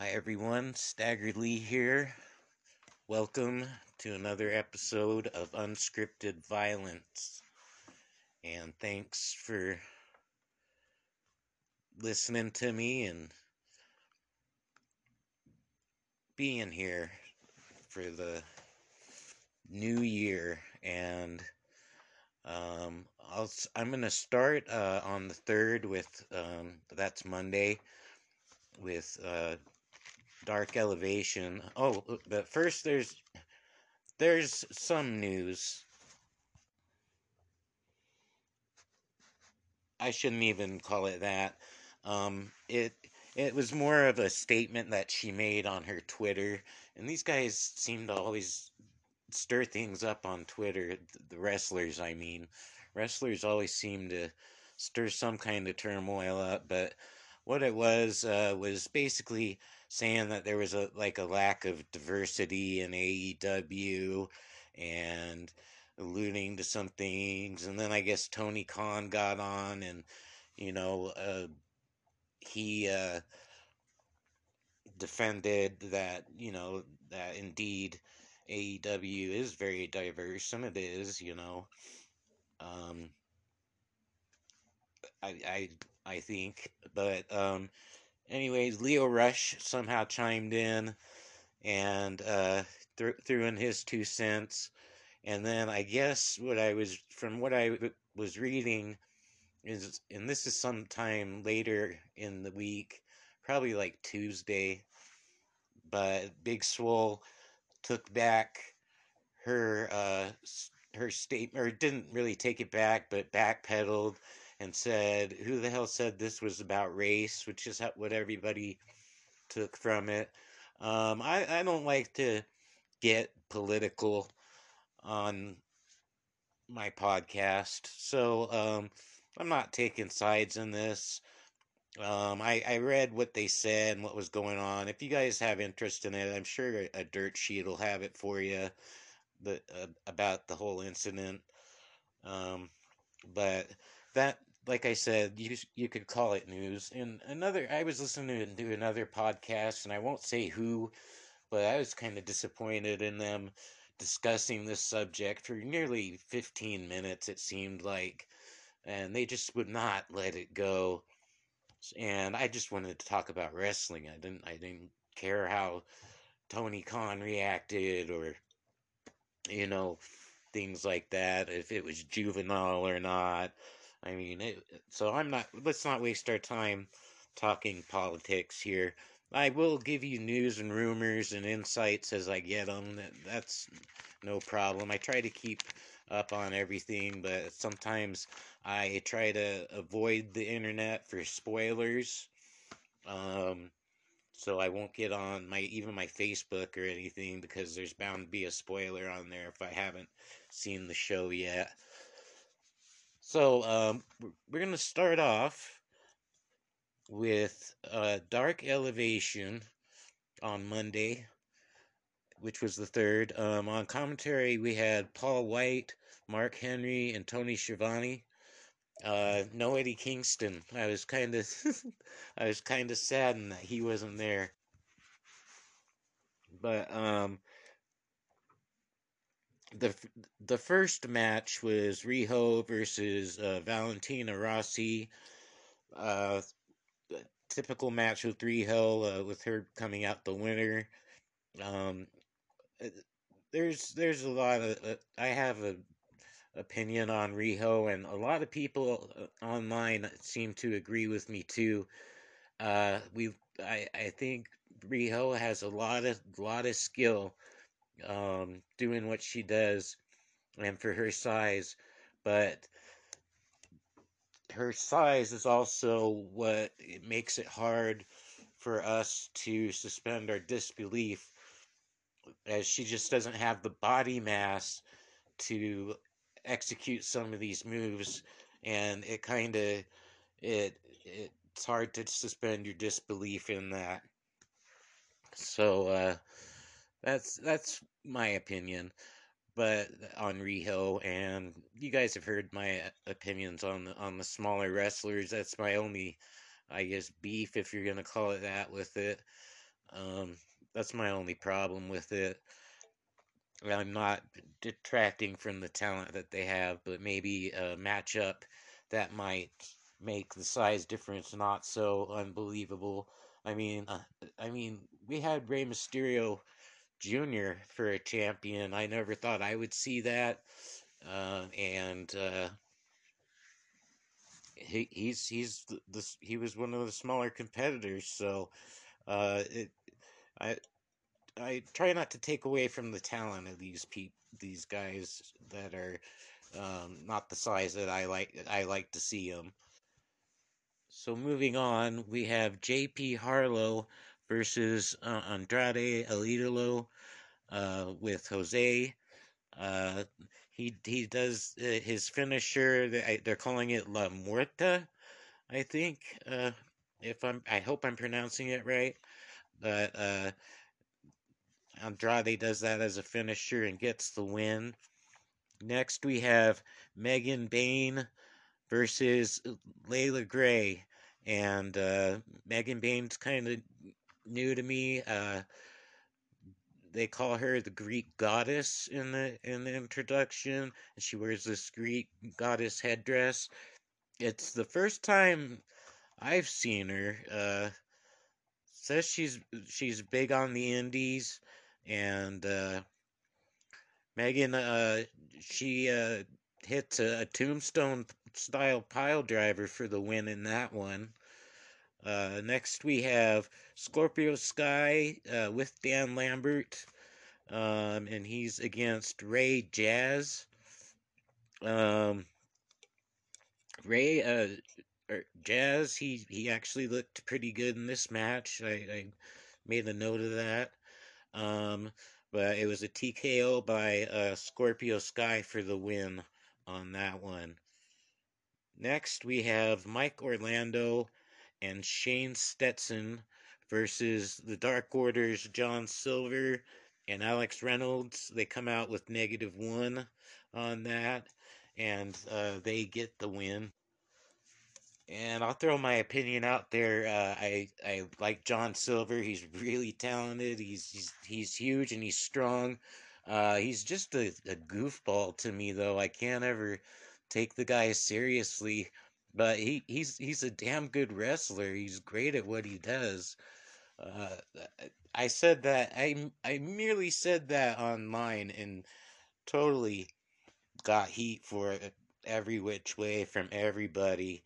Hi everyone, Stagger Lee here. Welcome to another episode of Unscripted Violence. And thanks for listening to me and being here for the new year. And um, I'll, I'm going to start uh, on the 3rd with, um, that's Monday, with uh, Dark Elevation. Oh, but first there's there's some news. I shouldn't even call it that. Um, it it was more of a statement that she made on her Twitter, and these guys seem to always stir things up on Twitter. The wrestlers, I mean, wrestlers always seem to stir some kind of turmoil up. But what it was uh, was basically saying that there was a like a lack of diversity in AEW and alluding to some things and then I guess Tony Khan got on and you know uh, he uh, defended that you know that indeed AEW is very diverse and it is you know um, I I I think but um, anyways, Lio Rush somehow chimed in and uh, th- threw in his two cents. And then I guess what I was, from what I w- was reading, is, and this is sometime later in the week, probably like Tuesday, but Big Swole took back her uh, her statement, or didn't really take it back, but backpedaled and said, Who the hell said this was about race? Which is what everybody took from it. Um, I, I don't like to get political on my podcast, so um, I'm not taking sides in this. Um, I, I read what they said and what was going on. If you guys have interest in it, I'm sure a, dirt sheet will have it for you the, uh, about the whole incident. Um, but that like I said, you you could call it news. And another, I was listening to another podcast, and I won't say who, but I was kind of disappointed in them discussing this subject for nearly 15 minutes. It seemed like, and they just would not let it go. And I just wanted to talk about wrestling. I didn't. I didn't care how Tony Khan reacted, or you know, things like that. If it was juvenile or not I mean, it, so I'm not, let's not waste our time talking politics here. I will give you news and rumors and insights as I get them. That's no problem. I try to keep up on everything, but sometimes I try to avoid the internet for spoilers. Um, so I won't get on my even my Facebook or anything because there's bound to be a spoiler on there if I haven't seen the show yet. So um, we're going to start off with uh, Dark Elevation on Monday, which was the third. Um, on commentary, we had Paul White, Mark Henry, and Tony Schiavone. Uh, no Eddie Kingston. I was kind of, I was kind of saddened that he wasn't there. But um, the the first match was Riho versus uh, Valentina Rossi. Uh, typical match with Riho, uh, with her coming out the winner. Um, uh, there's there's a lot of uh, I have a opinion on Riho, and a lot of people uh, online seem to agree with me too. Uh, we I I think Riho has a lot of lot of skill um, doing what she does and for her size, but her size is also what it makes it hard for us to suspend our disbelief as she just doesn't have the body mass to execute some of these moves and it kind of it it's hard to suspend your disbelief in that. So uh that's that's my opinion, but on Riho, and you guys have heard my opinions on the on the smaller wrestlers. That's my only, I guess, beef if you're gonna call it that with it. Um, that's my only problem with it. I'm not detracting from the talent that they have, but maybe a matchup that might make the size difference not so unbelievable. I mean, uh, I mean, we had Rey Mysterio Jr. for a champion. I never thought I would see that, uh, and uh, he he's he's the, the, he was one of the smaller competitors. So, uh, it, I I try not to take away from the talent of these pe- these guys that are um, not the size that I like I like to see them. So moving on, we have J.P. Harlow versus uh, Andrade El Idolo uh, with Jose. Uh, he he does uh, his finisher. They're calling it La Muerta, I think. Uh, if I'm, I hope I'm pronouncing it right. But uh, Andrade does that as a finisher and gets the win. Next, we have Megan Bayne versus Layla Grey, and uh, Megan Bayne's kind of new to me. Uh, they call her the Greek goddess in the in the introduction, and she wears this Greek goddess headdress. It's the first time I've seen her. Uh, says she's she's big on the indies, and uh, Megan uh, she uh, hits a, a, tombstone style pile driver for the win in that one. Uh, next we have Scorpio Sky uh, with Dan Lambert, um, and he's against Ray Jaz. Um, Ray uh, er, Jaz, he he actually looked pretty good in this match. I, I made a note of that. Um, but it was a TKO by uh, Scorpio Sky for the win on that one. Next, we have Mike Orlando and Shane Stetson versus the Dark Order's John Silver and Alex Reynolds. They come out with negative one on that, and uh, they get the win. And I'll throw my opinion out there. Uh, I I like John Silver. He's really talented. He's he's he's huge and he's strong. Uh, he's just a, a goofball to me, though. I can't ever take the guy seriously. But he, he's he's a damn good wrestler. He's great at what he does. Uh, I said that I I merely said that online and totally got heat for it every which way from everybody.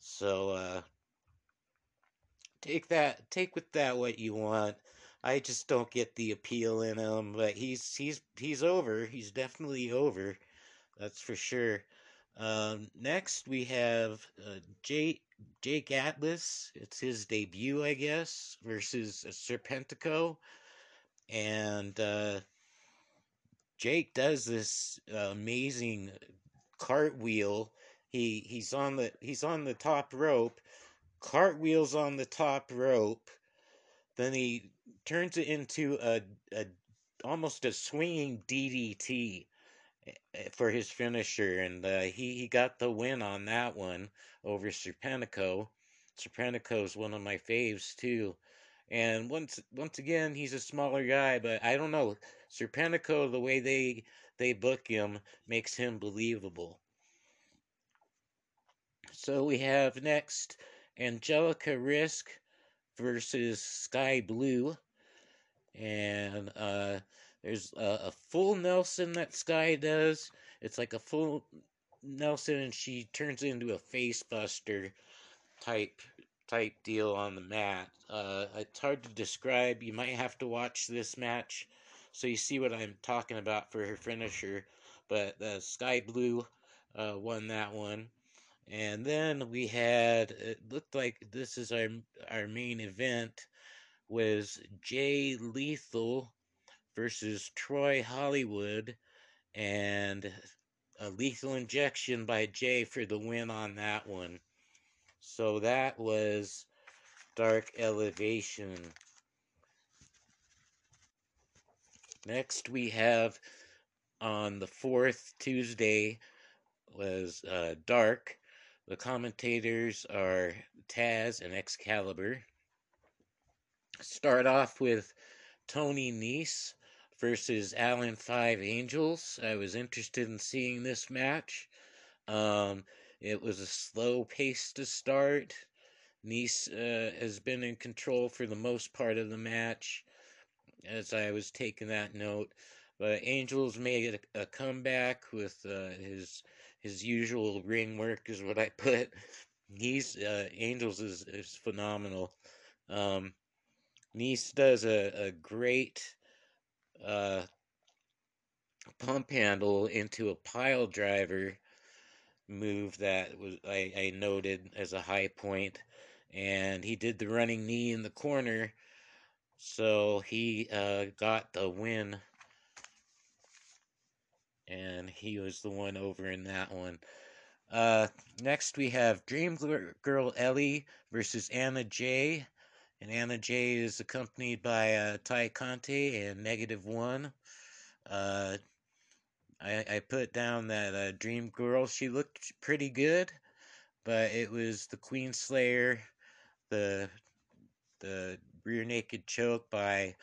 So uh take that take with that what you want. I just don't get the appeal in him, but he's he's he's over. He's definitely over. That's for sure. Um, next we have uh, Jake Jake Atlas. It's his debut, I guess, versus Serpentico, and uh, Jake does this uh, amazing cartwheel. He he's on the he's on the top rope, cartwheels on the top rope. Then he turns it into a, a almost a swinging DDT for his finisher, and uh, he he got the win on that one over Serpentico. Serpentico is one of my faves too. And once once again, he's a smaller guy, but I don't know. Serpentico, the way they they book him makes him believable. So we have next Angelica Risk versus Sky Blue. And uh, there's a, a, full Nelson that Sky does. It's like a full Nelson, and she turns into a facebuster type type deal on the mat. Uh, it's hard to describe. You might have to watch this match so you see what I'm talking about for her finisher. But the Sky Blue uh, won that one. And then we had it looked like this is our our main event was Jay Lethal versus Troy Hollywood and a lethal injection by Jay for the win on that one. So that was Dark Elevation. Next, we have on the fourth Tuesday was uh, Dark. The commentators are Taz and Excalibur. start off with Tony Nese versus Alan Five Angels. I was interested in seeing this match. Um, it was a slow pace to start. Nese uh, has been in control for the most part of the match, as I was taking that note. But Angels made a, comeback with uh, his his usual ring work, is what I put. He's uh, Angels is is phenomenal. Um, Nese does a, a great uh, pump handle into a pile driver move that was I, I noted as a high point, and he did the running knee in the corner, so he uh, got the win, and he was the one over in that one. Uh, next we have Dream Girl Ellie versus Anna Jay. And Anna Jay is accompanied by uh, Tay Conti and Negative One. Uh, I, I put down that uh, Dream Girl, she looked pretty good, but it was the Queen Slayer, the the rear naked choke by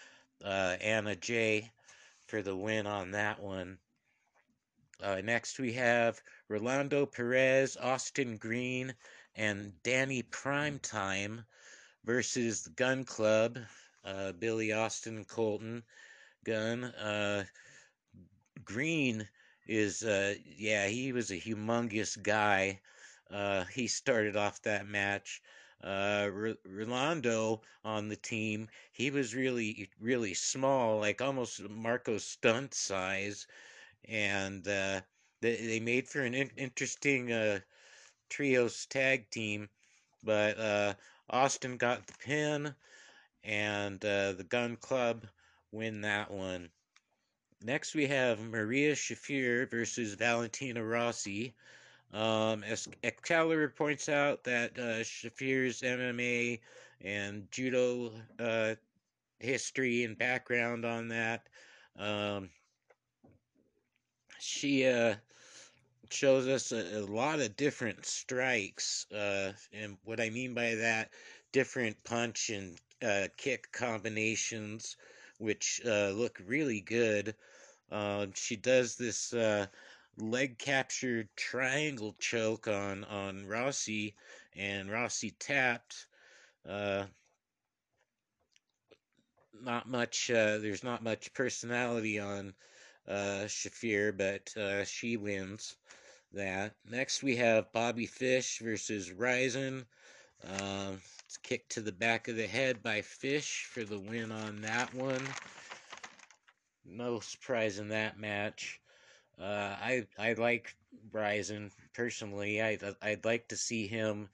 uh, Anna Jay for the win on that one. Uh, next, we have Rolando Perez, Austin Green, and Danny Primetime versus the Gunn Club, uh, Billy Austin Colten Gunn. Uh, Green is, uh, yeah, he was a humongous guy. Uh, he started off that match. Uh, R- Rolando on the team, he was really, really small, like almost Marco Stunt size and uh, they, they made for an in- interesting trios tag team. But uh, Austin got the pin, and uh, the Gunn Club win that one. Next, we have Marina Shafir versus Valentina Rossi. Um, Excalibur points out that uh, Shafir's MMA and judo uh, history and background on that. Um, she uh, shows us a, a, lot of different strikes. Uh, and what I mean by that, different punch and uh, kick combinations, which uh, look really good. Uh, she does this uh, leg captured triangle choke on, on Rossi, and Rossi tapped. Uh, not much, there's not much personality on uh, Shafir, but uh, she wins that. Next, we have Bobby Fish versus Ryzin. Uh, it's kicked to the back of the head by Fish for the win on that one. No surprise in that match. Uh, I I like Ryzin personally. I I'd like to see him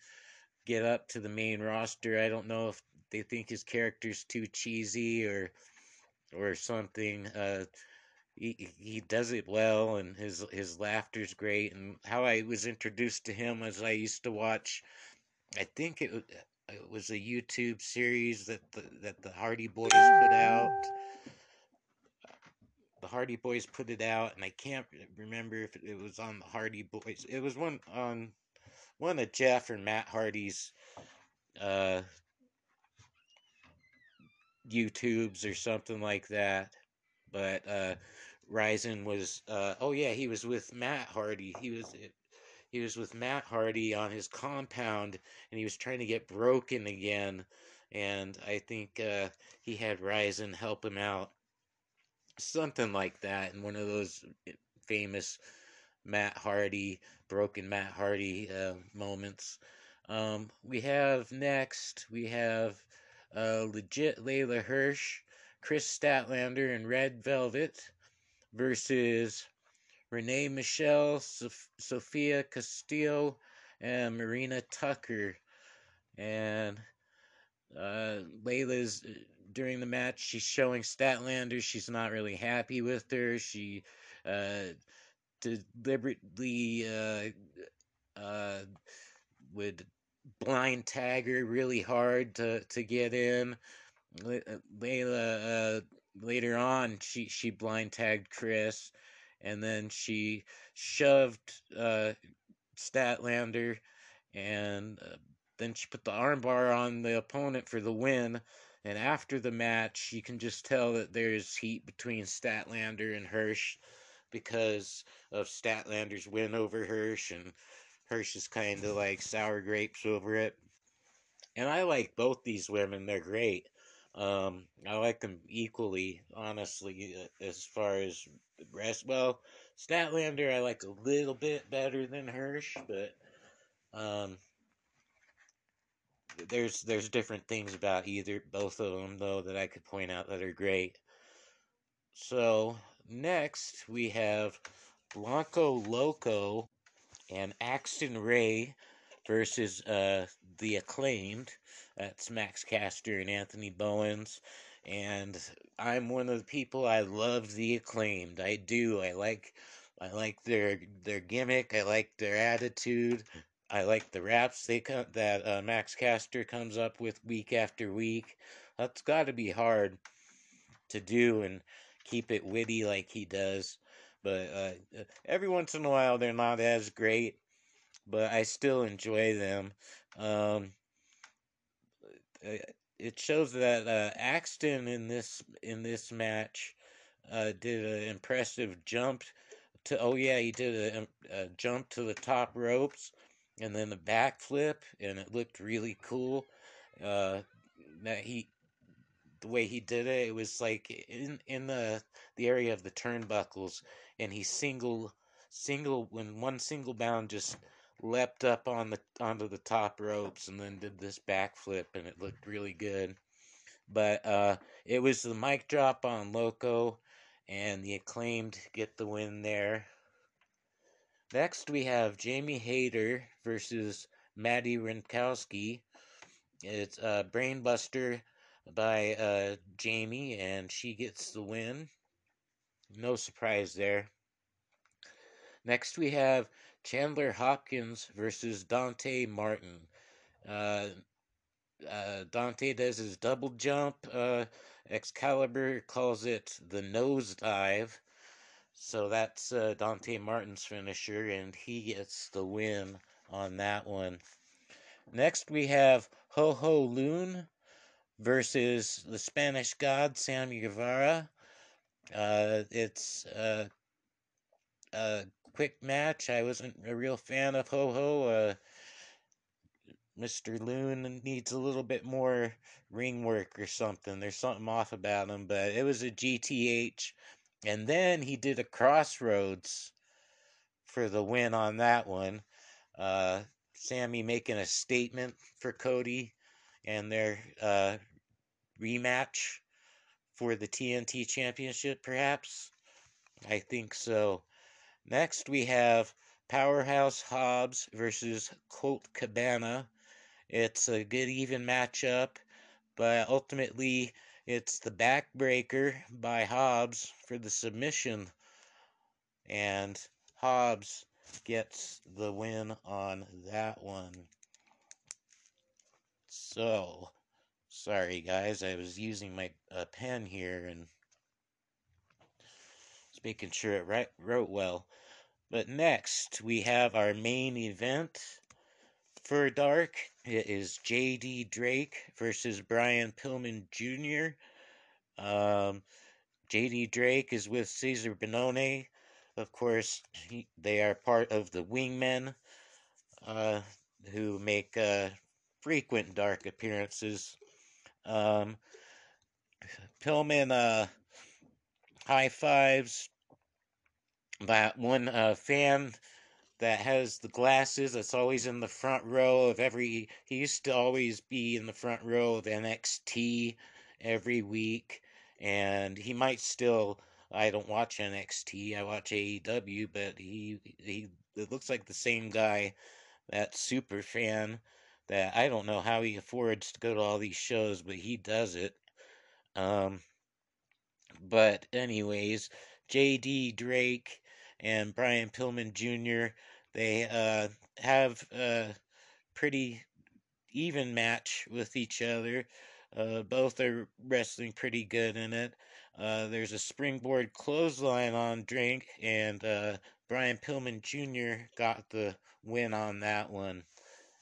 get up to the main roster. I don't know if they think his character's too cheesy or or something. Uh, he he does it well, and his his laughter's great. And how I was introduced to him as I used to watch, I think it it was a YouTube series that the, that the Hardy Boys put out. The Hardy Boys put it out, and I can't remember if it was on the Hardy Boys. It was one on one of Jeff or Matt Hardy's uh, YouTubes or something like that. But uh, Ryzin was uh, oh yeah he was with Matt Hardy. He was he was with Matt Hardy on his compound and he was trying to get broken again and I think uh, he had Ryzin help him out. Something like that in one of those eh, famous Matt Hardy broken Matt Hardy uh, moments. Um, we have next we have uh, legit Leyla Hirsch Kris Statlander and Red Velvet versus Renee Michelle, Sof- Sophia Castillo, and Marina Tucker. And uh, Leyla's uh, during the match, she's showing Statlander she's not really happy with her. She uh, deliberately uh, uh, would blind tag her really hard to, to get in. Leyla uh, later on she she blind tagged Kris and then she shoved uh, Statlander, and uh, then she put the armbar on the opponent for the win. And after the match, you can just tell that there's heat between Statlander and Hirsch because of Statlander's win over Hirsch, and Hirsch is kind of like sour grapes over it. And I like both these women; they're great. Um, I like them equally, honestly, as far as the rest. Well, Statlander I like a little bit better than Hirsch, but um, there's there's different things about either both of them though that I could point out that are great. So next we have Blanco Loco and Axton Ray versus uh, the acclaimed. That's Max Caster and Anthony Bowens. And I'm one of the people I love the acclaimed. I do. I like I like their their gimmick. I like their attitude. I like the raps they come that uh, Max Caster comes up with week after week. That's got to be hard to do and keep it witty like he does. But uh, every once in a while, they're not as great, but I still enjoy them. Um, uh, it shows that uh, Axton in this in this match uh, did an impressive jump to. Oh yeah, he did a, a jump to the top ropes and then the backflip, and it looked really cool. Uh, that he, the way he did it, it was like in in the the area of the turnbuckles, and he single single when one single bound just leapt up on the onto the top ropes and then did this backflip, and it looked really good. But uh, it was the mic drop on Loco, and the acclaimed get the win there. Next, we have Jamie Hayter versus Madi Wrenkowski. It's a Brainbuster by uh, Jamie, and she gets the win. No surprise there. Next, we have Chandler Hopkins versus Dante Martin. Uh, uh, Dante does his double jump. Uh, Excalibur calls it the nose dive. So that's uh, Dante Martin's finisher, and he gets the win on that one. Next, we have Ho Ho Lun versus the Spanish God, Sammy Guevara. Uh, it's a, a, quick match. I wasn't a real fan of Ho Ho. Uh, Mr. Lun needs a little bit more ring work or something. There's something off about him, but it was a GTH and then he did a crossroads for the win on that one. Uh, Sammy making a statement for Cody and their uh, rematch for the TNT Championship, perhaps? I think so. Next, we have Powerhouse Hobbs versus Colt Cabana. It's a good, even matchup, but ultimately, it's the backbreaker by Hobbs for the submission. And Hobbs gets the win on that one. So, sorry guys, I was using my uh, pen here and making sure it right, wrote well. But next, we have our main event for Dark. It is J.D. Drake versus Brian Pillman Jr. Um, J.D. Drake is with Cezar Bononi. Of course, he, they are part of the Wingmen, uh, who make uh, frequent dark appearances. Um, Pillman uh, high fives that one uh, fan that has the glasses that's always in the front row of every he used to always be in the front row of NXT every week and he might still I don't watch NXT I watch AEW but he he it looks like the same guy that super fan that I don't know how he affords to go to all these shows but he does it. Um but anyways JD Drake and Brian Pillman Jr. They uh, have a pretty even match with each other. Uh, both are wrestling pretty good in it. Uh, there's a springboard clothesline on Drake, and uh, Brian Pillman Jr. got the win on that one.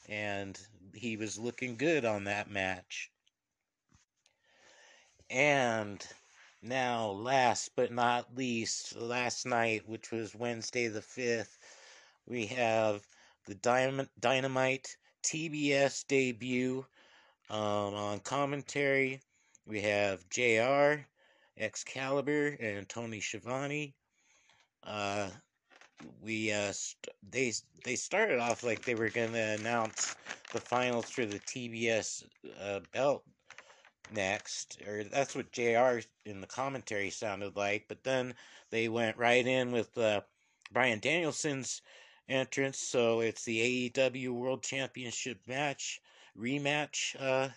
And he was looking good on that match. And now, last but not least, last night, which was Wednesday the 5th, we have the Diamond, Dynamite TBS debut um, on commentary. We have JR, Excalibur, and Tony Schiavone. Uh, we uh, st- they they started off like they were to announce the finals for the TBS uh, belt next, or that's what JR in the commentary sounded like. But then they went right in with uh, Bryan Danielson's entrance, so it's the AEW World Championship match rematch uh,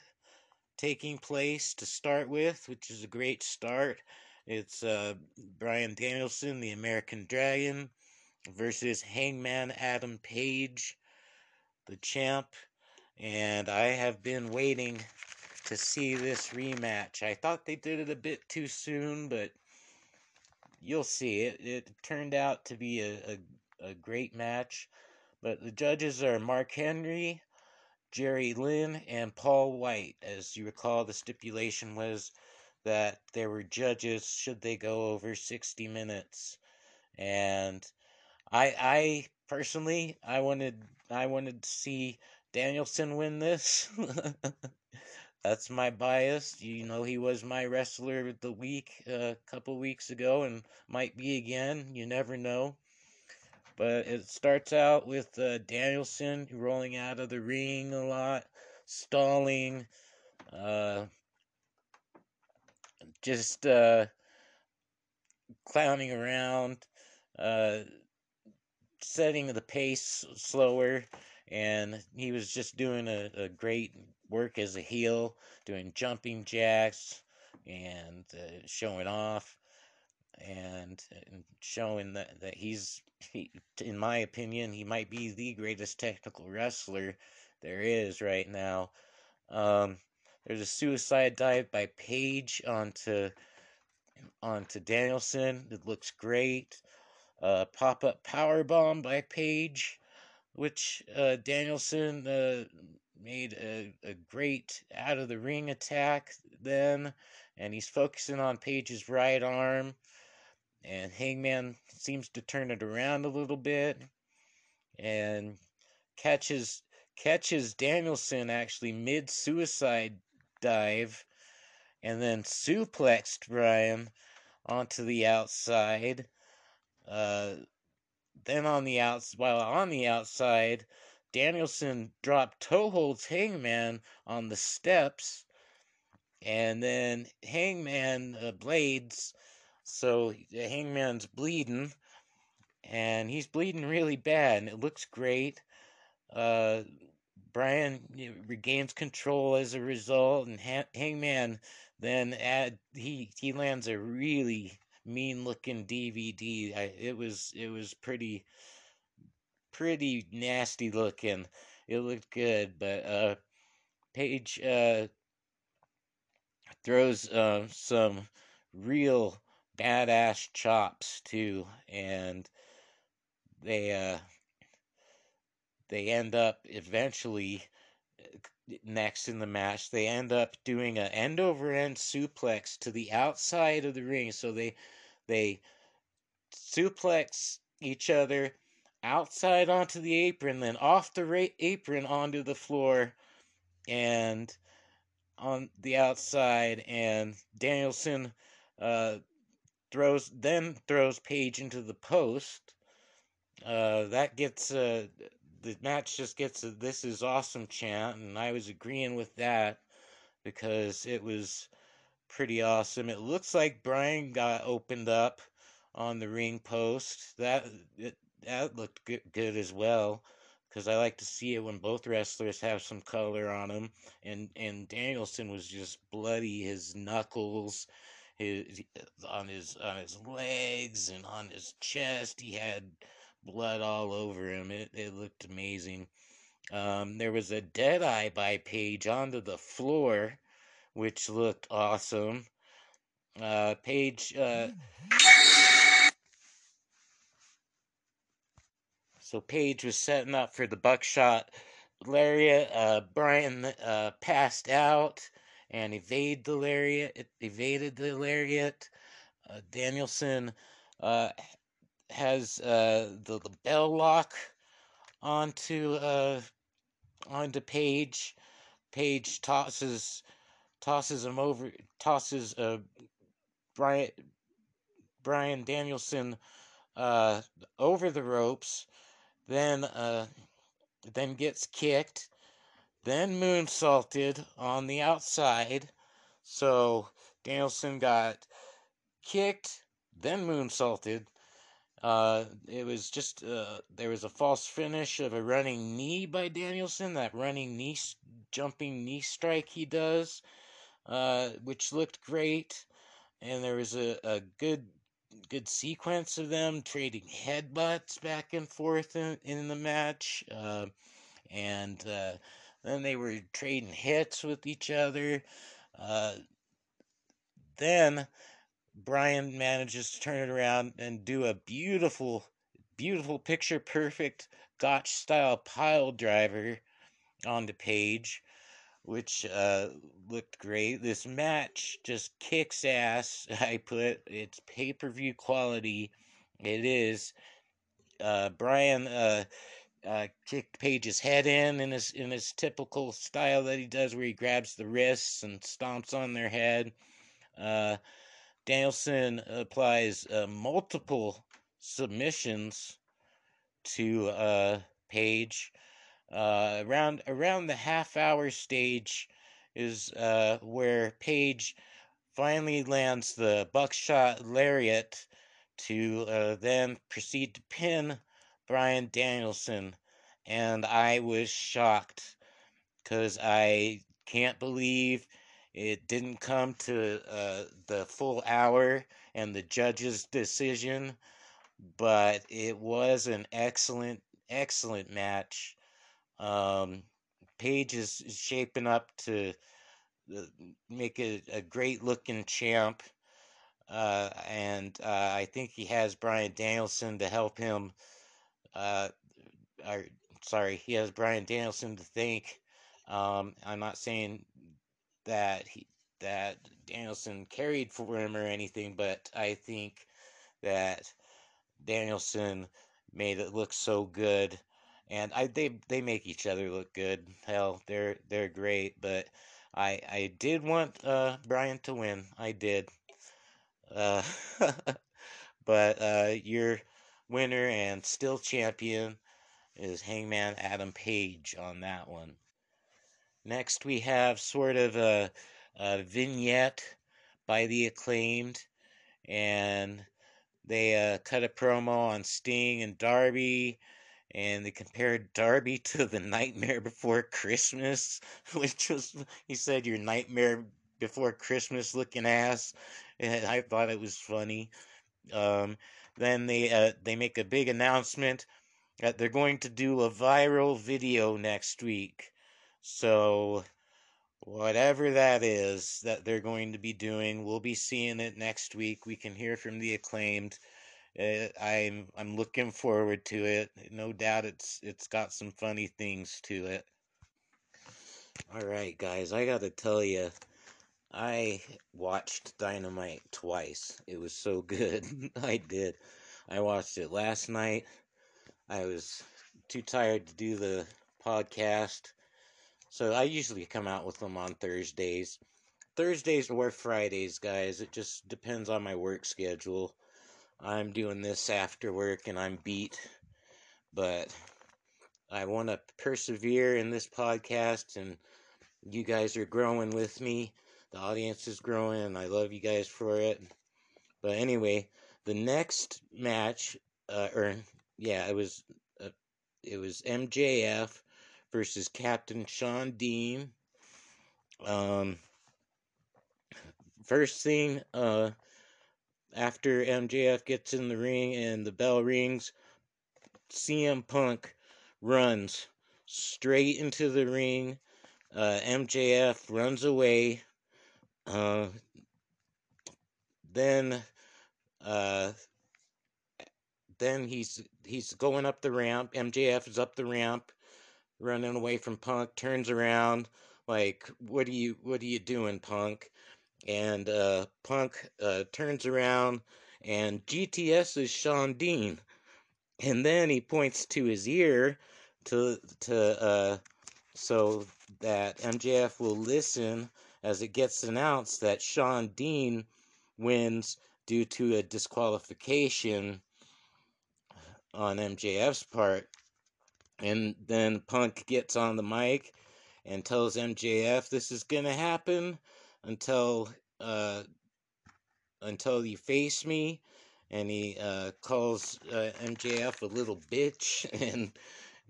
taking place to start with, which is a great start. It's uh, Bryan Danielson, the American Dragon, versus Hangman Adam Page, the champ. And I have been waiting to see this rematch. I thought they did it a bit too soon, but you'll see. It, it turned out to be a, a, a great match. But the judges are Mark Henry, Jerry Lynn, and Paul White. As you recall, the stipulation was that there were judges should they go over 60 minutes. And I I personally I wanted I wanted to see Danielson win this. that's my bias. You know, he was my wrestler of the week uh, a couple weeks ago and might be again. You never know. But it starts out with uh, Danielson rolling out of the ring a lot, stalling, uh, just uh, clowning around, uh, setting the pace slower and he was just doing a, a great work as a heel, doing jumping jacks and uh, showing off and, showing that, that he's, he, in my opinion, he might be the greatest technical wrestler there is right now. Um, there's a suicide dive by Page onto onto Danielson. It looks great. Uh, pop up power bomb by Page which uh, Danielson uh, made a, a great out of the ring attack then, and he's focusing on Page's right arm, and Hangman seems to turn it around a little bit, and catches catches Danielson actually mid suicide dive, and then suplexed Bryan onto the outside. Uh, then on the outs, while on the outside, Danielson dropped toe holds Hangman on the steps, and then Hangman uh, blades. So Hangman's bleeding, and he's bleeding really bad, and it looks great. Uh, know, regains control as a result, and ha- Hangman then add he he lands a really mean looking DVD. I, it was it was pretty pretty nasty looking. It looked good, but uh, Page uh, throws uh, some real badass chops too, and they uh, they end up eventually next in the match. They end up doing an end over end suplex to the outside of the ring. So they they suplex each other outside onto the apron, then off the ra- apron onto the floor, and on the outside. And Danielson uh, throws then throws Page into the post. Uh, that gets uh, the match just gets a this is awesome chant, and I was agreeing with that because it was pretty awesome. It looks like Bryan got opened up on the ring post. That it, that looked good, good as well because I like to see it when both wrestlers have some color on them. And and Danielson was just bloody. His knuckles, his on his on his legs and on his chest. He had blood all over him. It, it looked amazing. Um, there was a dead eye by Page onto the floor, which looked awesome. Uh, Page. Uh, so Page was setting up for the buckshot lariat. Uh, Bryan uh, passed out, and evade the lariat. Evaded the lariat. Uh, Danielson uh, has uh, the, the bell lock onto uh, onto Page. Page tosses tosses him over, tosses Brian Bryan Danielson over the ropes, then uh, then gets kicked, then moonsaulted on the outside. So Danielson got kicked, then moonsaulted. Uh, it was just uh, there was a false finish of a running knee by Danielson. That running knee, jumping knee strike he does, uh, which looked great, and there was a, a good good sequence of them trading headbutts back and forth in, in the match. Uh, and uh, then they were trading hits with each other. Uh, then Bryan manages to turn it around and do a beautiful, beautiful picture perfect Gotch style pile driver onto Page which uh, looked great. This match just kicks ass. I put it's pay per view quality. It is. Uh, Bryan uh, uh, kicked Page's head in in his in his typical style that he does, where he grabs the wrists and stomps on their head. Uh, Danielson applies uh, multiple submissions to uh, Page. Uh, around around the half hour stage is uh, where Page finally lands the buckshot lariat to uh, then proceed to pin Bryan Danielson, and I was shocked because I can't believe it didn't come to uh, the full hour and the judge's decision, but it was an excellent, excellent match. Um, Page is shaping up to uh, make a, a great looking champ. Uh, and uh, I think he has Bryan Danielson to help him. Uh, or, sorry, he has Bryan Danielson to thank. Um, I'm not saying that he that Danielson carried for him or anything, but I think that Danielson made it look so good and I they they make each other look good. Hell, they're they're great, but I I did want uh Bryan to win. I did. Uh but uh your winner and still champion is Hangman Adam Page on that one. Next we have sort of a, a vignette by the acclaimed and they uh, cut a promo on Sting and Darby and they compared Darby to the Nightmare Before Christmas, which was he said your Nightmare Before Christmas looking ass, and I thought it was funny. Um, then they uh, they make a big announcement that they're going to do a viral video next week. So whatever that is that they're going to be doing, we'll be seeing it next week. We can hear from the acclaimed. Uh, I'm I'm looking forward to it. No doubt it's it's got some funny things to it. All right, guys, I got to tell you, I watched Dynamite twice. It was so good. I did. I watched it last night. I was too tired to do the podcast. So I usually come out with them on Thursdays. Thursdays or Fridays, guys. It just depends on my work schedule. I'm doing this after work and I'm beat, but I want to persevere in this podcast and you guys are growing with me. The audience is growing and I love you guys for it. But anyway, the next match, uh, or yeah, it was uh, it was MJF versus Captain Shawn Dean. Um, first thing, uh, after MJF gets in the ring and the bell rings, CM Punk runs straight into the ring. Uh, MJF runs away. Uh, then, uh, then he's he's going up the ramp. MJF is up the ramp, running away from Punk. Turns around like, "What are you What are you doing, Punk?" And uh, Punk uh, turns around, and GTS is Shawn Dean, and then he points to his ear to to uh, so that MJF will listen as it gets announced that Shawn Dean wins due to a disqualification on MJF's part. And then Punk gets on the mic and tells MJF this is going to happen until uh, until you face me. And he uh, calls uh, MJF a little bitch.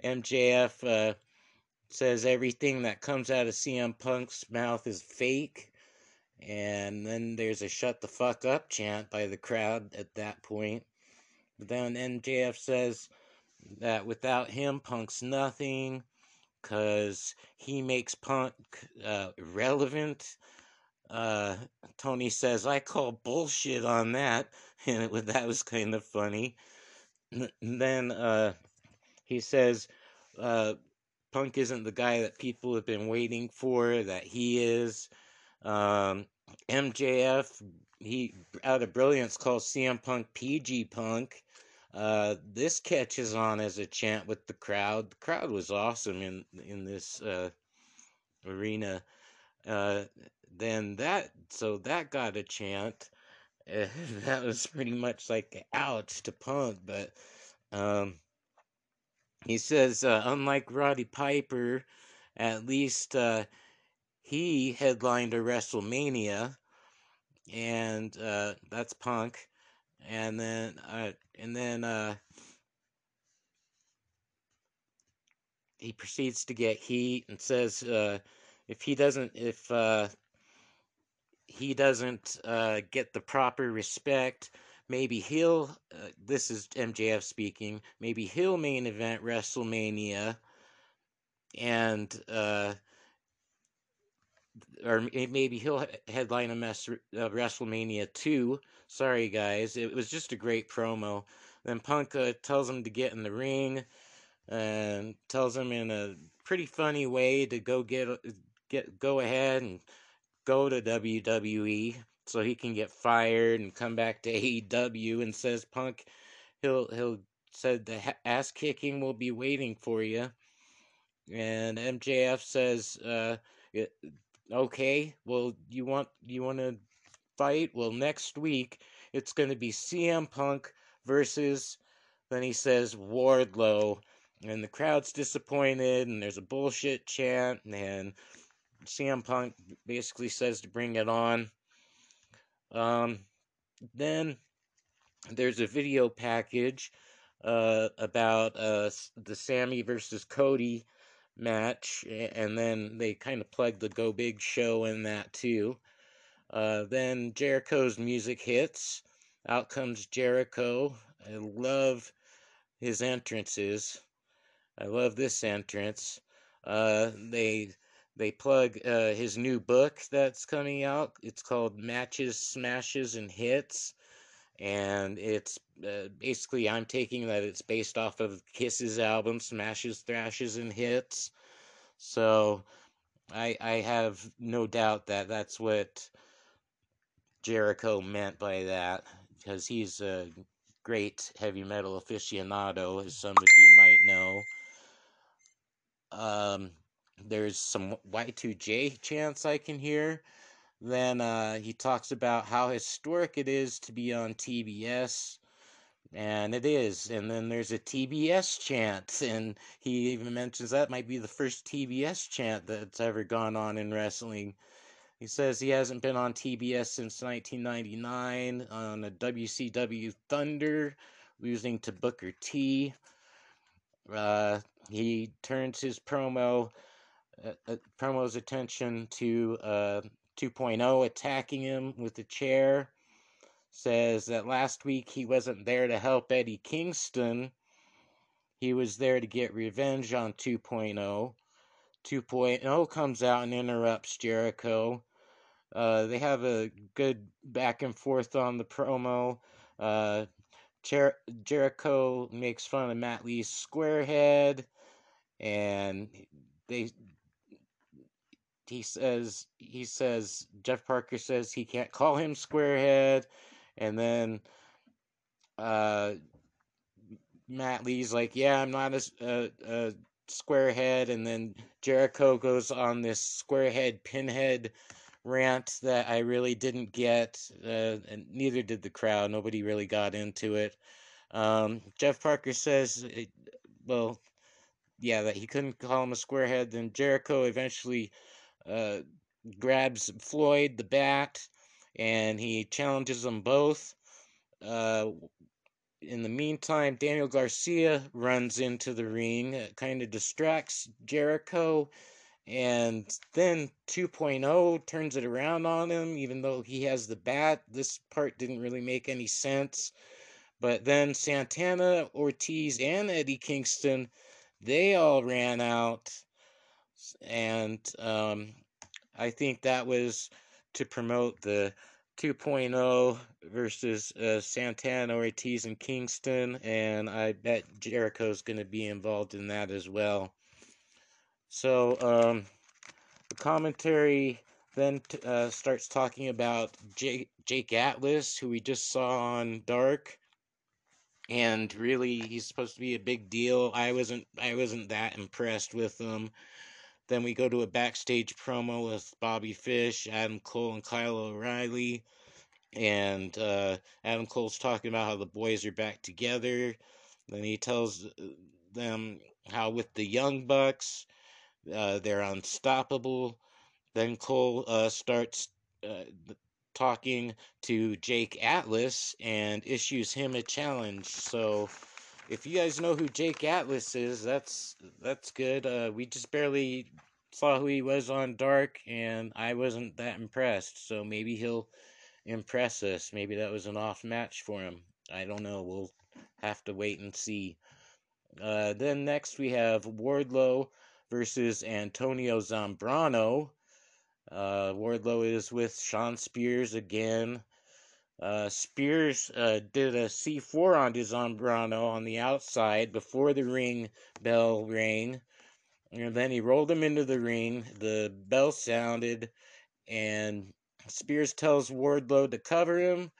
And MJF uh, says everything that comes out of CM Punk's mouth is fake. And then there's a shut the fuck up chant by the crowd at that point. But then MJF says that without him, Punk's nothing because he makes Punk uh, relevant. Uh, Tony says, I call bullshit on that. And it, that was kind of funny. And then uh, he says, uh, Punk isn't the guy that people have been waiting for, that he is. Um, MJF, he out of brilliance calls CM Punk PG Punk. Uh, this catches on as a chant with the crowd. The crowd was awesome in in this uh, arena. Uh, then that so that got a chant. that was pretty much like ouch to Punk, but um, he says, uh, unlike Roddy Piper, at least uh, he headlined a WrestleMania, and uh, that's Punk. And then, uh, and then uh, he proceeds to get heat and says, uh, if he doesn't, if he doesn't get the proper respect maybe he'll uh, this is MJF speaking maybe he'll main event WrestleMania and uh or maybe he'll headline a mess uh, WrestleMania 2 sorry guys it was just a great promo. Then Punk uh, tells him to get in the ring and tells him in a pretty funny way to go get get go ahead and go to WWE so he can get fired and come back to AEW and says Punk he'll he'll said the ass kicking will be waiting for you. And MJF says uh okay, well you want you want to fight? Well, next week it's going to be CM Punk versus then he says Wardlow and the crowd's disappointed and there's a bullshit chant and CM Punk basically says to bring it on. Um, then there's a video package uh, about uh, the Sammy versus Cody match, and then they kind of plug the Go Big show in that too. Uh, then Jericho's music hits. Out comes Jericho. I love his entrances. I love this entrance. Uh, they they plug uh, his new book that's coming out. It's called Matches, Smashes, and Hits. And it's uh, basically, I'm taking that it's based off of Kiss's album, Smashes, Thrashes, and Hits. So I, I have no doubt that that's what Jericho meant by that, because he's a great heavy metal aficionado, as some of you might know. Um, there's some Y2J chants I can hear. Then uh, he talks about how historic it is to be on TBS. And it is. And then there's a TBS chant. And he even mentions that might be the first TBS chant that's ever gone on in wrestling. He says he hasn't been on TBS since 1999 on a WCW Thunder, losing to Booker T. Uh, he turns his promo uh, uh, promo's attention to uh, 2.0 attacking him with the chair. Says that last week he wasn't there to help Eddie Kingston. He was there to get revenge on 2.0. 2.0 comes out and interrupts Jericho. Uh, they have a good back and forth on the promo. Uh, Jer- Jericho makes fun of Matt Lee's squarehead, and they he says he says Jeff Parker says he can't call him squarehead, and then uh, Matt Lee's like, yeah, I'm not a, a, a squarehead, and then Jericho goes on this squarehead pinhead rant that I really didn't get, uh, and neither did the crowd. Nobody really got into it. Um, Jeff Parker says, well, yeah, that he couldn't call him a squarehead. Then Jericho eventually uh, grabs Floyd, the bat, and he challenges them both. Uh, in the meantime, Daniel Garcia runs into the ring, kind of distracts Jericho, and then 2.0 turns it around on him, even though he has the bat. This part didn't really make any sense. But then Santana, Ortiz, and Eddie Kingston, they all ran out. And um, I think that was to promote the 2.0 versus uh, Santana, Ortiz, and Kingston. And I bet Jericho's going to be involved in that as well. So um, the commentary then t- uh, starts talking about Jake, Jake Atlas, who we just saw on Dark and really he's supposed to be a big deal. I wasn't I wasn't that impressed with him. Then we go to a backstage promo with Bobby Fish, Adam Cole, and Kyle O'Reilly. And uh, Adam Cole's talking about how the boys are back together. Then he tells uh, them how with the Young Bucks, uh, they're unstoppable. Then Cole uh, starts uh, talking to Jake Atlas and issues him a challenge. So if you guys know who Jake Atlas is, that's that's good. Uh, we just barely saw who he was on Dark, and I wasn't that impressed. So maybe he'll impress us. Maybe that was an off match for him. I don't know. We'll have to wait and see. Uh, then next we have Wardlow versus Antonio Zambrano. Uh, Wardlow is with Shawn Spears again. Uh, Spears uh, did a C4 on Zambrano on the outside before the ring bell rang. And then he rolled him into the ring. The bell sounded, and Spears tells Wardlow to cover him,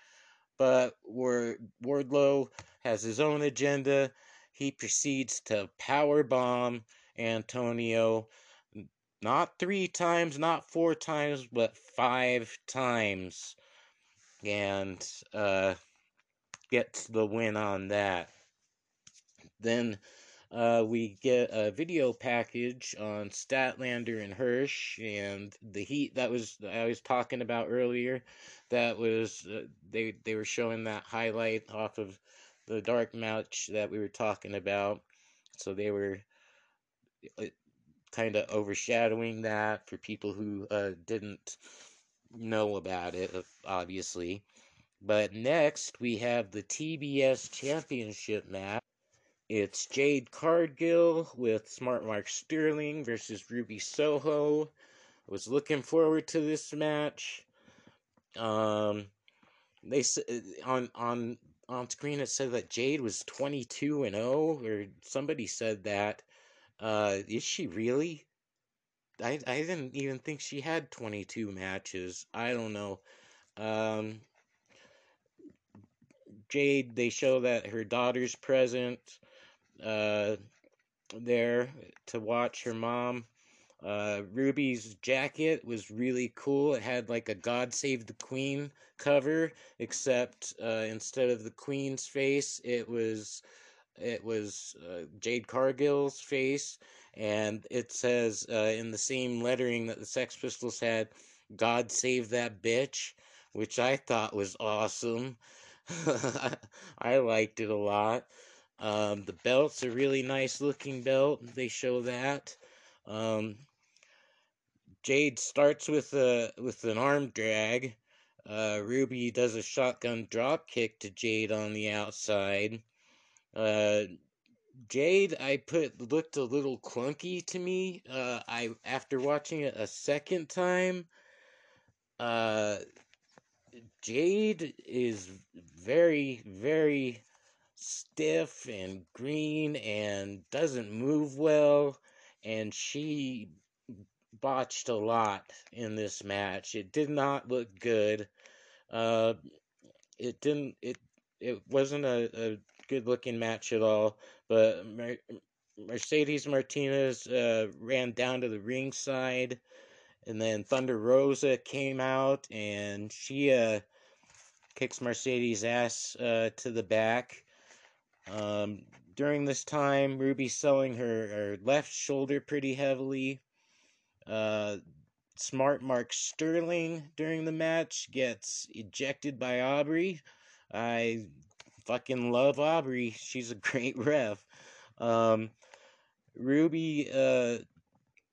but Wardlow has his own agenda. He proceeds to power bomb Antonio not three times, not four times, but five times. And uh, gets the win on that. Then uh, we get a video package on Statlander and Hirsch and the heat that was I was talking about earlier. That was uh, they they were showing that highlight off of the dark match that we were talking about. So they were kind of overshadowing that for people who uh, didn't know about it, obviously. But next, we have the TBS Championship match. It's Jade Cargill with Smart Mark Sterling versus Ruby Soho. I was looking forward to this match. Um, they on on on screen it said that Jade was 22 and 0 or somebody said that. Uh, is she really? I I didn't even think she had 22 matches. I don't know. Um, Jade, they show that her daughter's present uh, there to watch her mom. Uh, Ruby's jacket was really cool. It had like a God Save the Queen cover, except uh, instead of the Queen's face, it was it was uh, Jade Cargill's face, and it says uh, in the same lettering that the Sex Pistols had, "God save that bitch," which I thought was awesome. I liked it a lot. Um, the belt's a really nice looking belt. They show that. Um, Jade starts with a with an arm drag. Uh, Ruby does a shotgun drop kick to Jade on the outside. Uh, Jade, I put looked a little clunky to me. Uh, I after watching it a second time, uh, Jade is very, very stiff and green and doesn't move well, and she botched a lot in this match. It did not look good. Uh, it didn't. It it wasn't a, a good looking match at all. But Mer- Mercedes Martinez uh, ran down to the ringside, and then Thunder Rosa came out, and she uh, kicks Mercedes' ass uh, to the back. Um, during this time, Ruby's selling her, her left shoulder pretty heavily. Uh, Smart Mark Sterling during the match gets ejected by Aubrey. I fucking love Aubrey. She's a great ref. Um, Ruby, uh,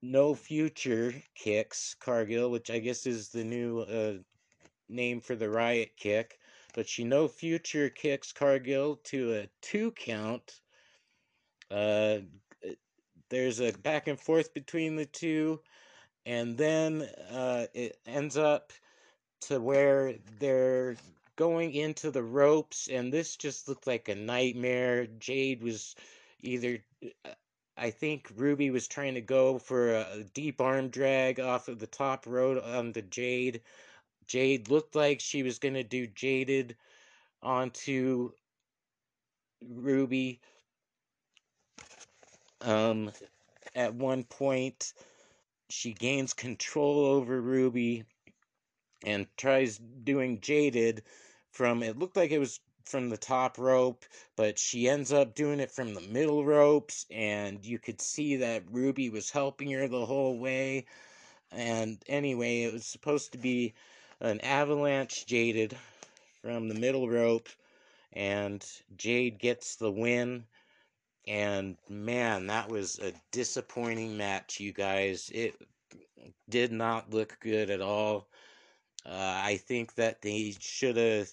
no future kicks Cargill, which I guess is the new uh, name for the riot kick. But she no future kicks Cargill to a two count. Uh, there's a back and forth between the two, and then uh, it ends up to where they're going into the ropes, and this just looked like a nightmare. Jade was either. I think Ruby was trying to go for a deep arm drag off of the top rope onto Jade. Jade looked like she was going to do Jaded onto Ruby. Um, at one point, she gains control over Ruby and tries doing Jaded from it looked like it was from the top rope, but she ends up doing it from the middle ropes, and you could see that Ruby was helping her the whole way. And anyway, it was supposed to be an avalanche Jaded from the middle rope, and Jade gets the win. And man, that was a disappointing match, you guys. It did not look good at all. Uh, I think that they should have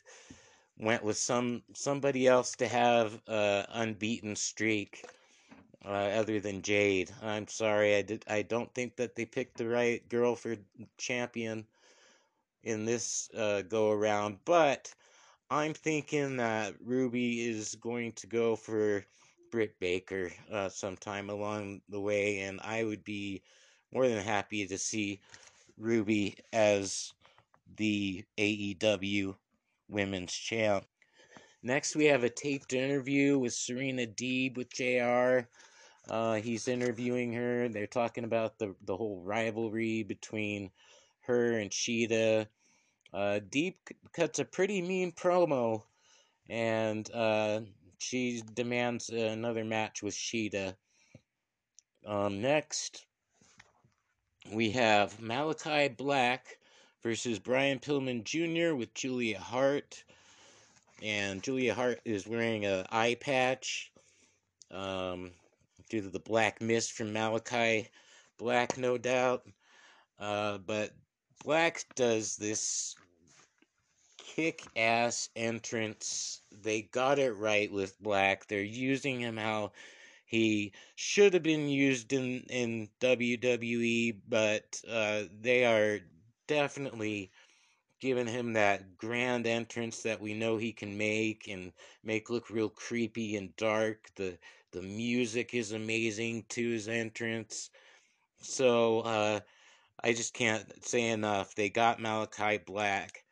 went with some somebody else to have a unbeaten streak uh, other than Jade. I'm sorry, I did. I don't think that they picked the right girl for champion in this uh, go around, but I'm thinking that Ruby is going to go for Britt Baker uh, sometime along the way, and I would be more than happy to see Ruby as the AEW Women's Champ. Next, we have a taped interview with Serena Deeb with JR. Uh, he's interviewing her. They're talking about the the whole rivalry between her and Shida. Uh, Deeb cuts a pretty mean promo, and uh, she demands another match with Shida. Um, next, we have Malachi Black versus Brian Pillman Jr. with Julia Hart. And Julia Hart is wearing an eye patch um, due to the black mist from Malachi Black, no doubt. Uh, but Black does this kick ass entrance. They got it right with Black. They're using him how he should have been used in, in WWE, but uh, they are definitely giving him that grand entrance that we know he can make and make look real creepy and dark. The the music is amazing to his entrance. So uh, I just can't say enough. They got Malachi Black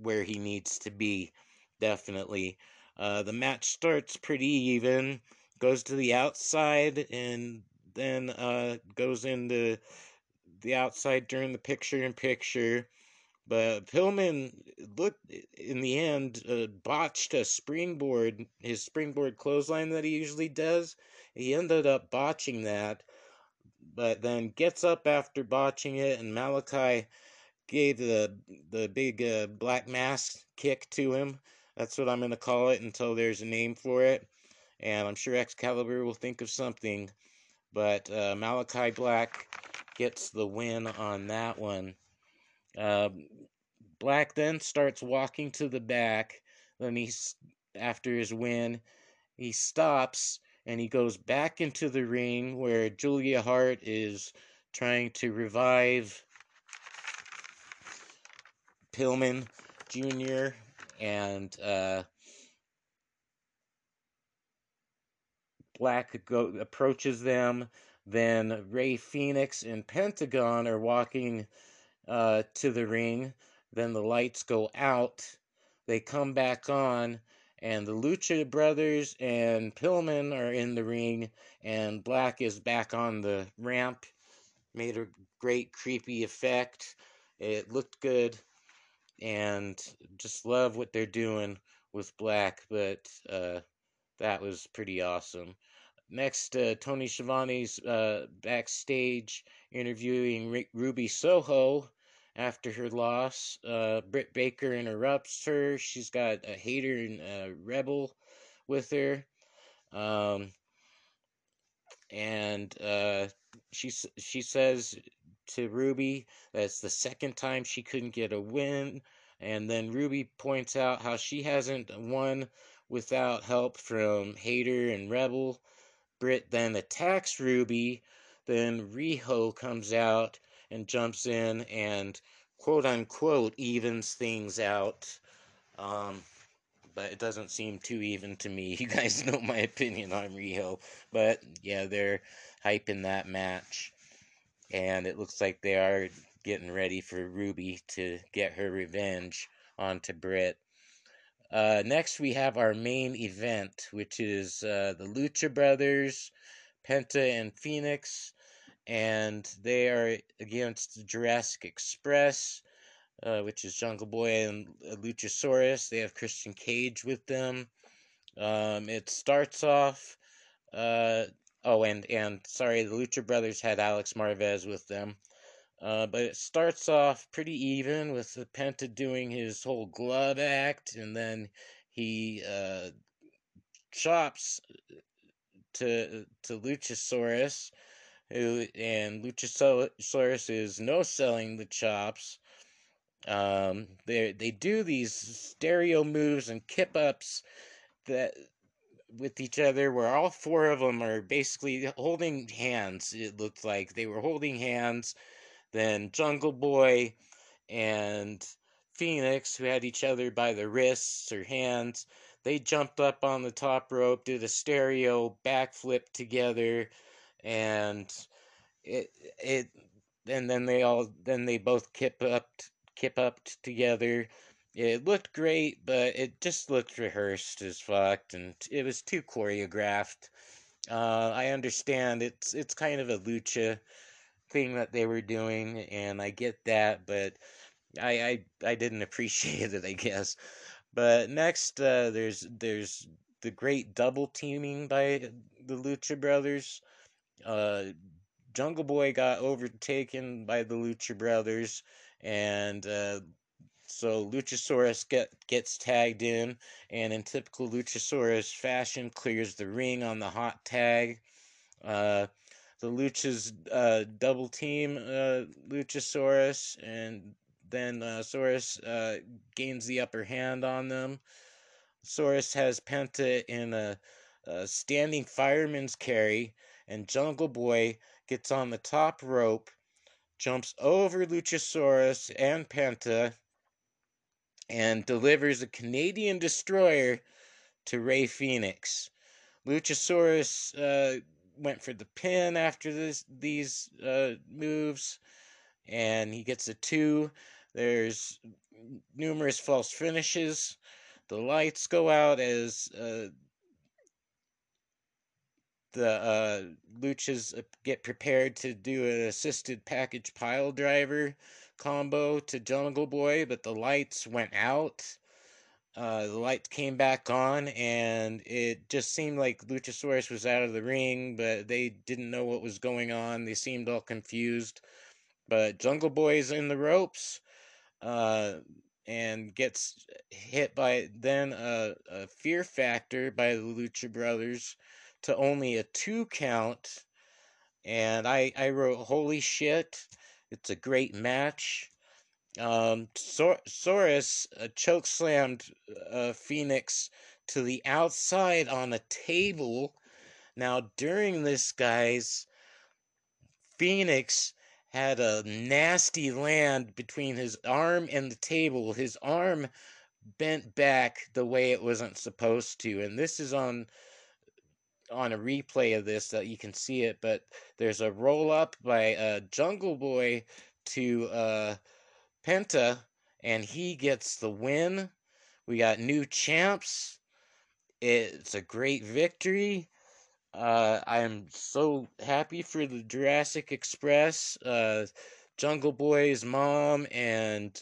where he needs to be, definitely. Uh, the match starts pretty even, goes to the outside, and then uh, goes into the outside during the picture in picture. But Pillman looked in the end uh, botched a springboard, his springboard clothesline that he usually does. He ended up botching that, but then gets up after botching it, and Malachi gave the the big uh, black mask kick to him. That's what I'm gonna call it until there's a name for it, and I'm sure Excalibur will think of something. But uh, Malachi Black gets the win on that one. Uh, Black then starts walking to the back. Then he's after his win, he stops and he goes back into the ring where Julia Hart is trying to revive Pillman Jr. and uh, Black go, approaches them Then Rey Fenix and Pentagon are walking uh, to the ring. Then the lights go out. They come back on, and the Lucha Brothers and Pillman are in the ring, and Black is back on the ramp. Made a great creepy effect. It looked good, and just love what they're doing with Black, but uh, that was pretty awesome. Next, uh, Tony Schiavone's uh, backstage interviewing R- Ruby Soho after her loss. Uh, Britt Baker interrupts her. She's got a Hayter and a rebel with her. Um, and uh, she she says to Ruby that's the second time she couldn't get a win. And then Ruby points out how she hasn't won without help from Hayter and Rebel. Britt then attacks Ruby. Then Riho comes out and jumps in and quote unquote evens things out. Um, but it doesn't seem too even to me. You guys know my opinion on Riho. But yeah, they're hyping that match. And it looks like they are getting ready for Ruby to get her revenge onto Britt. Uh, next, we have our main event, which is uh, the Lucha Brothers, Penta and Fenix, and they are against Jurassic Express, uh, which is Jungle Boy and Luchasaurus. They have Christian Cage with them. Um, it starts off. Uh, oh, and and sorry, the Lucha Brothers had Alex Marvez with them. Uh, but it starts off pretty even with the Penta doing his whole glove act, and then he uh, chops to to Luchasaurus, who and Luchasaurus is no selling the chops. Um, they they do these stereo moves and kip ups that with each other where all four of them are basically holding hands. It looked like they were holding hands then Jungle Boy and Fenix, who had each other by the wrists or hands, they jumped up on the top rope, did a stereo backflip together, and it it and then they all then they both kip up kip up together. It looked great, but it just looked rehearsed as fuck, and it was too choreographed. Uh, I understand it's it's kind of a lucha thing that they were doing, and I get that, but I I, I didn't appreciate it, I guess. But next, uh, there's there's the great double teaming by the Lucha Brothers. Uh, Jungle Boy got overtaken by the Lucha Brothers, and uh, so Luchasaurus get, gets tagged in, and in typical Luchasaurus fashion, clears the ring on the hot tag. Uh, the Lucha's uh, double team uh, Luchasaurus, and then uh, Saurus uh, gains the upper hand on them. Saurus has Penta in a, a standing fireman's carry, and Jungle Boy gets on the top rope, jumps over Luchasaurus and Penta, and delivers a Canadian destroyer to Rey Fenix. Luchasaurus uh, went for the pin after this these uh, moves, and he gets a two. There's numerous false finishes. The lights go out as uh, the uh, luchas get prepared to do an assisted package pile driver combo to Jungle Boy, but the lights went out uh, the lights came back on, and it just seemed like Luchasaurus was out of the ring, but they didn't know what was going on. They seemed all confused. But Jungle Boy's in the ropes, uh, and gets hit by then a, a fear factor by the Lucha Brothers to only a two count. And I, I wrote, holy shit, it's a great match. Um, Sor- Saurus uh, choke slammed uh, Fenix to the outside on a table. Now, during this, guys, Fenix had a nasty land between his arm and the table. His arm bent back the way it wasn't supposed to, and this is on on a replay of this that you can see it, but there's a roll up by uh, Jungle Boy to uh, Penta, and he gets the win. We got new champs. It's a great victory. Uh, I'm so happy for the Jurassic Express. Uh, Jungle Boy's mom and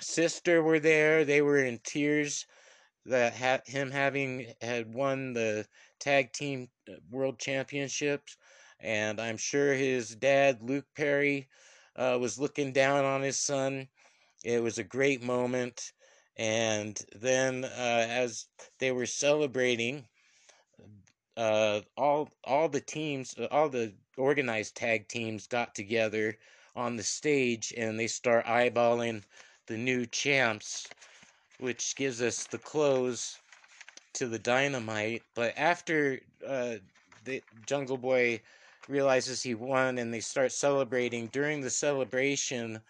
sister were there. They were in tears that ha- him having had won the tag team uh, world championships, and I'm sure his dad Luke Perry uh, was looking down on his son. It was a great moment, and then uh, as they were celebrating, uh, all all the teams, uh, all the organized tag teams got together on the stage, and they start eyeballing the new champs which gives us the close to the dynamite. But after uh, the Jungle Boy realizes he won and they start celebrating, during the celebration,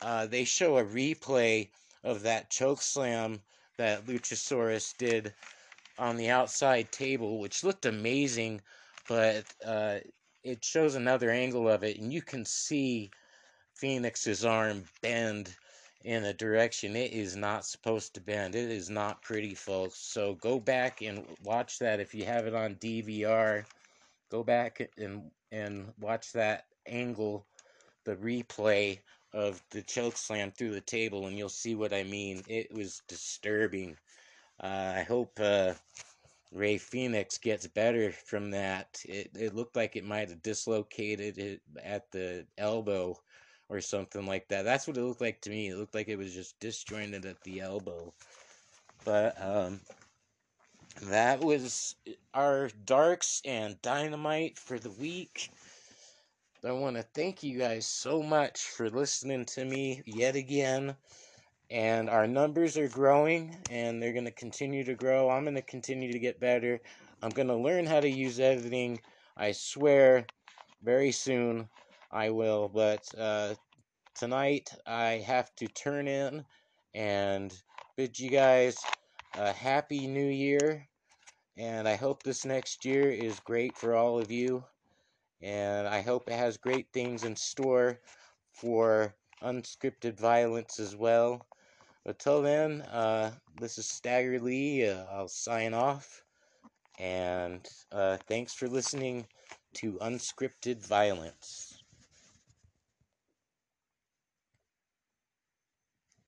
uh, they show a replay of that choke slam that Luchasaurus did on the outside table, which looked amazing, but uh, it shows another angle of it, and you can see Fenix's arm bend in a direction it is not supposed to bend. It is not pretty, folks. So go back and watch that if you have it on DVR. Go back and and watch that angle, the replay of the choke slam through the table, and you'll see what I mean. It was disturbing. Uh, I hope uh, Rey Fenix gets better from that. It it looked like it might have dislocated it at the elbow or something like that. That's what it looked like to me. It looked like it was just disjointed at the elbow. But um, that was our darks and dynamite for the week. I want to thank you guys so much for listening to me yet again. And our numbers are growing and they're going to continue to grow. I'm going to continue to get better. I'm going to learn how to use editing. I swear, very soon. I will. But uh, tonight I have to turn in and bid you guys a happy new year. And I hope this next year is great for all of you. And I hope it has great things in store for unscripted violence as well. But Until then, uh, this is Stagger Lee. Uh, I'll sign off. And uh, thanks for listening to Unscripted Violence.